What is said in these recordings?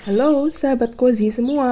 Halo sahabat Kozi semua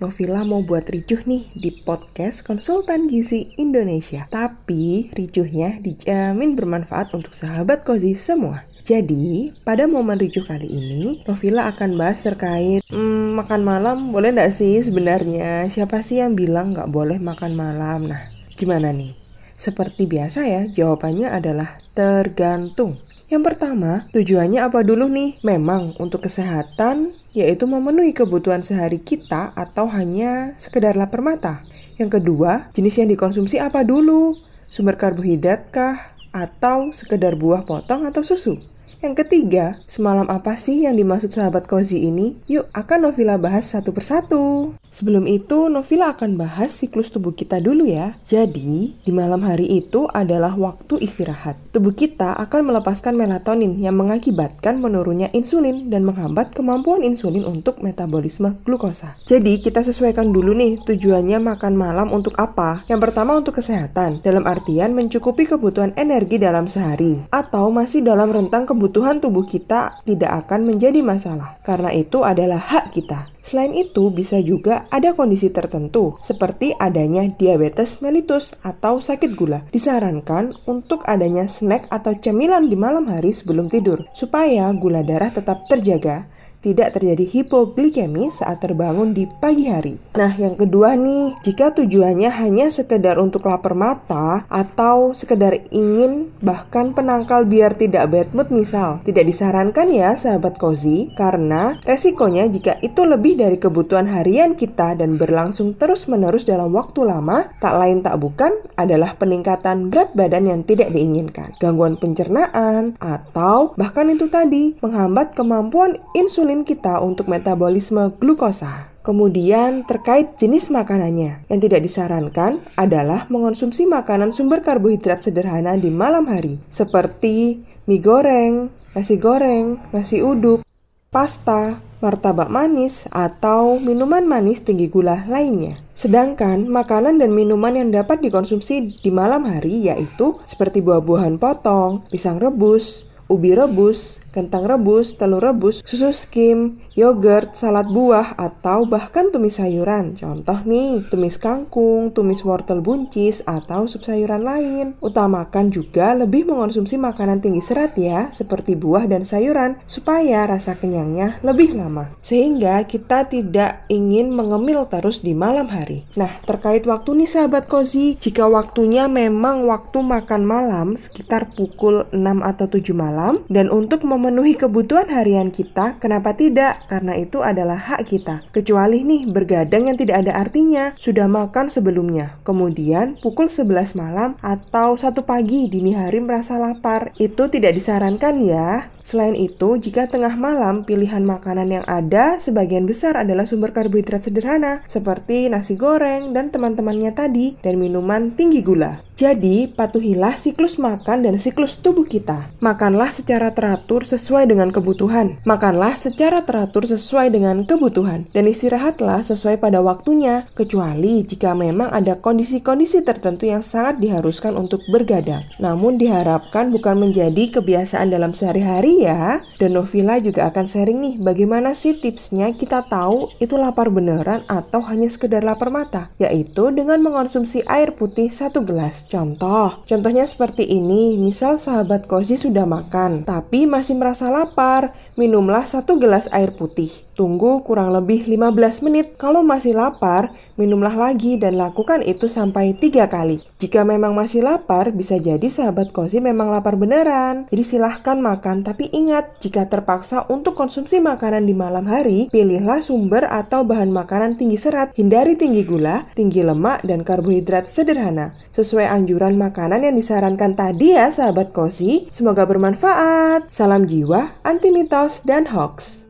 Novila mau buat ricuh nih di podcast konsultan gizi Indonesia Tapi ricuhnya dijamin bermanfaat untuk sahabat Kozi semua jadi, pada momen ricuh kali ini, Novila akan bahas terkait hmm, makan malam boleh nggak sih sebenarnya? Siapa sih yang bilang nggak boleh makan malam? Nah, gimana nih? Seperti biasa ya, jawabannya adalah tergantung. Yang pertama, tujuannya apa dulu nih? Memang untuk kesehatan, yaitu memenuhi kebutuhan sehari kita atau hanya sekedar lapar mata. Yang kedua, jenis yang dikonsumsi apa dulu? Sumber karbohidrat kah? Atau sekedar buah potong atau susu? Yang ketiga, semalam apa sih yang dimaksud sahabat cozy ini? Yuk, akan Novila bahas satu persatu. Sebelum itu, Novila akan bahas siklus tubuh kita dulu ya. Jadi, di malam hari itu adalah waktu istirahat. Tubuh kita akan melepaskan melatonin yang mengakibatkan menurunnya insulin dan menghambat kemampuan insulin untuk metabolisme glukosa. Jadi, kita sesuaikan dulu nih tujuannya makan malam untuk apa. Yang pertama untuk kesehatan, dalam artian mencukupi kebutuhan energi dalam sehari. Atau masih dalam rentang kebutuhan tubuh kita tidak akan menjadi masalah. Karena itu adalah hak kita. Selain itu, bisa juga ada kondisi tertentu, seperti adanya diabetes mellitus atau sakit gula. Disarankan untuk adanya snack atau cemilan di malam hari sebelum tidur, supaya gula darah tetap terjaga tidak terjadi hipoglikemi saat terbangun di pagi hari. Nah, yang kedua nih, jika tujuannya hanya sekedar untuk lapar mata atau sekedar ingin bahkan penangkal biar tidak bad mood misal, tidak disarankan ya sahabat cozy karena resikonya jika itu lebih dari kebutuhan harian kita dan berlangsung terus-menerus dalam waktu lama, tak lain tak bukan adalah peningkatan berat badan yang tidak diinginkan, gangguan pencernaan atau bahkan itu tadi menghambat kemampuan insulin kita untuk metabolisme glukosa. Kemudian terkait jenis makanannya, yang tidak disarankan adalah mengonsumsi makanan sumber karbohidrat sederhana di malam hari, seperti mie goreng, nasi goreng, nasi uduk, pasta, martabak manis, atau minuman manis tinggi gula lainnya. Sedangkan makanan dan minuman yang dapat dikonsumsi di malam hari yaitu seperti buah-buahan potong, pisang rebus, ubi rebus, kentang rebus, telur rebus, susu skim, yogurt, salad buah, atau bahkan tumis sayuran. Contoh nih, tumis kangkung, tumis wortel buncis, atau sup sayuran lain. Utamakan juga lebih mengonsumsi makanan tinggi serat ya, seperti buah dan sayuran, supaya rasa kenyangnya lebih lama. Sehingga kita tidak ingin mengemil terus di malam hari. Nah, terkait waktu nih sahabat Kozi, jika waktunya memang waktu makan malam sekitar pukul 6 atau 7 malam, dan untuk mem memenuhi kebutuhan harian kita, kenapa tidak? Karena itu adalah hak kita. Kecuali nih bergadang yang tidak ada artinya, sudah makan sebelumnya. Kemudian pukul 11 malam atau satu pagi dini hari merasa lapar, itu tidak disarankan ya. Selain itu, jika tengah malam pilihan makanan yang ada sebagian besar adalah sumber karbohidrat sederhana seperti nasi goreng dan teman-temannya tadi dan minuman tinggi gula. Jadi, patuhilah siklus makan dan siklus tubuh kita. Makanlah secara teratur sesuai dengan kebutuhan. Makanlah secara teratur sesuai dengan kebutuhan. Dan istirahatlah sesuai pada waktunya, kecuali jika memang ada kondisi-kondisi tertentu yang sangat diharuskan untuk bergadang. Namun diharapkan bukan menjadi kebiasaan dalam sehari-hari ya. Dan Novila juga akan sharing nih bagaimana sih tipsnya kita tahu itu lapar beneran atau hanya sekedar lapar mata. Yaitu dengan mengonsumsi air putih satu gelas Contoh, contohnya seperti ini, misal sahabat Kozi sudah makan, tapi masih merasa lapar, minumlah satu gelas air putih. Tunggu kurang lebih 15 menit. Kalau masih lapar, minumlah lagi dan lakukan itu sampai tiga kali. Jika memang masih lapar, bisa jadi sahabat kozi memang lapar beneran. Jadi silahkan makan, tapi ingat, jika terpaksa untuk konsumsi makanan di malam hari, pilihlah sumber atau bahan makanan tinggi serat, hindari tinggi gula, tinggi lemak, dan karbohidrat sederhana. Sesuai anjuran makanan yang disarankan tadi ya sahabat kozi, semoga bermanfaat. Salam jiwa, anti mitos, dan hoax.